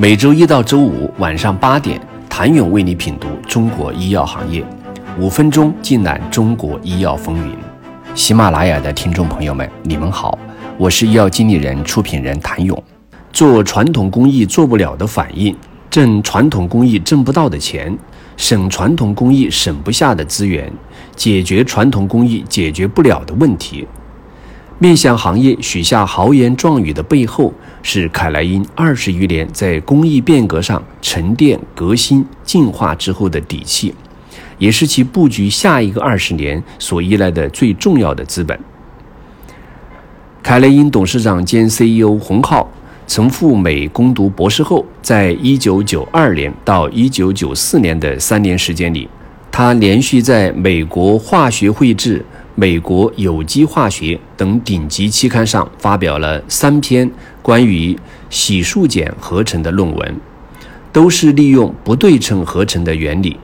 每周一到周五晚上八点，谭勇为你品读中国医药行业，五分钟尽览中国医药风云。喜马拉雅的听众朋友们，你们好，我是医药经理人、出品人谭勇。做传统工艺做不了的反应，挣传统工艺挣不到的钱，省传统工艺省不下的资源，解决传统工艺解决不了的问题。面向行业许下豪言壮语的背后，是凯莱因二十余年在工艺变革上沉淀、革新、进化之后的底气，也是其布局下一个二十年所依赖的最重要的资本。凯莱因董事长兼 CEO 洪浩曾赴美攻读博士后，在一九九二年到一九九四年的三年时间里，他连续在美国化学绘制。美国有机化学等顶级期刊上发表了三篇关于洗漱碱合成的论文，都是利用不对称合成的原理，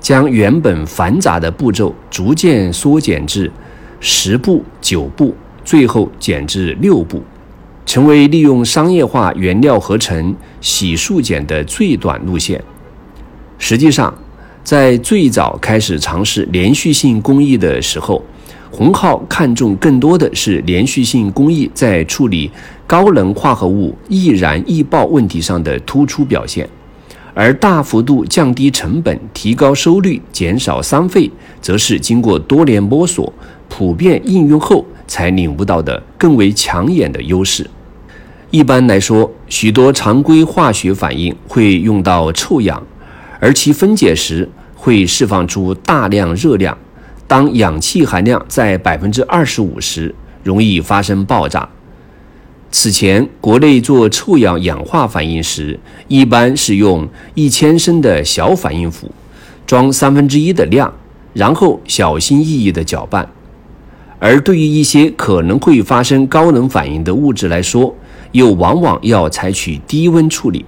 将原本繁杂的步骤逐渐缩减至十步、九步，最后减至六步，成为利用商业化原料合成洗漱碱的最短路线。实际上，在最早开始尝试连续性工艺的时候，洪浩看重更多的是连续性工艺在处理高能化合物易燃易爆问题上的突出表现，而大幅度降低成本、提高收率、减少三费，则是经过多年摸索、普遍应用后才领悟到的更为抢眼的优势。一般来说，许多常规化学反应会用到臭氧。而其分解时会释放出大量热量，当氧气含量在百分之二十五时，容易发生爆炸。此前，国内做臭氧氧化反应时，一般是用一千升的小反应釜，装三分之一的量，然后小心翼翼地搅拌。而对于一些可能会发生高能反应的物质来说，又往往要采取低温处理，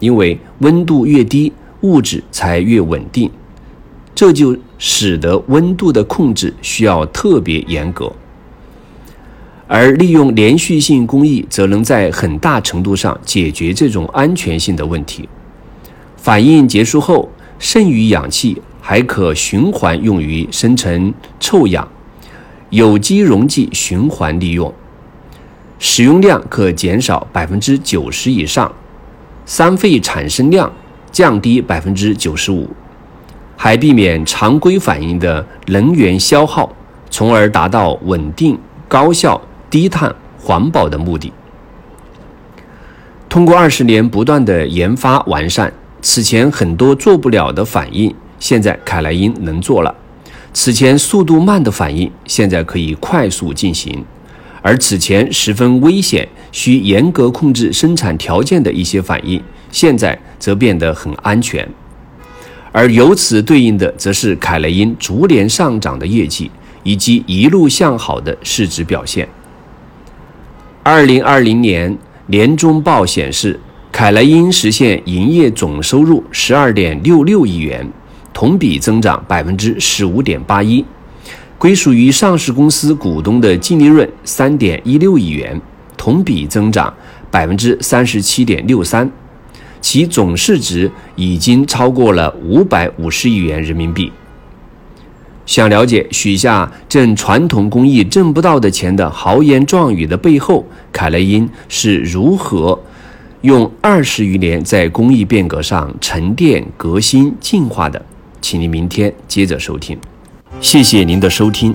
因为温度越低。物质才越稳定，这就使得温度的控制需要特别严格。而利用连续性工艺，则能在很大程度上解决这种安全性的问题。反应结束后，剩余氧气还可循环用于生成臭氧，有机溶剂循环利用，使用量可减少百分之九十以上，三废产生量。降低百分之九十五，还避免常规反应的能源消耗，从而达到稳定、高效、低碳、环保的目的。通过二十年不断的研发完善，此前很多做不了的反应，现在凯莱因能做了；此前速度慢的反应，现在可以快速进行；而此前十分危险、需严格控制生产条件的一些反应。现在则变得很安全，而由此对应的，则是凯莱因逐年上涨的业绩以及一路向好的市值表现。二零二零年年中报显示，凯莱因实现营业总收入十二点六六亿元，同比增长百分之十五点八一，归属于上市公司股东的净利润三点一六亿元，同比增长百分之三十七点六三。其总市值已经超过了五百五十亿元人民币。想了解许下挣传统工艺挣不到的钱的豪言壮语的背后，凯莱因是如何用二十余年在工艺变革上沉淀、革新、进化的？请您明天接着收听。谢谢您的收听。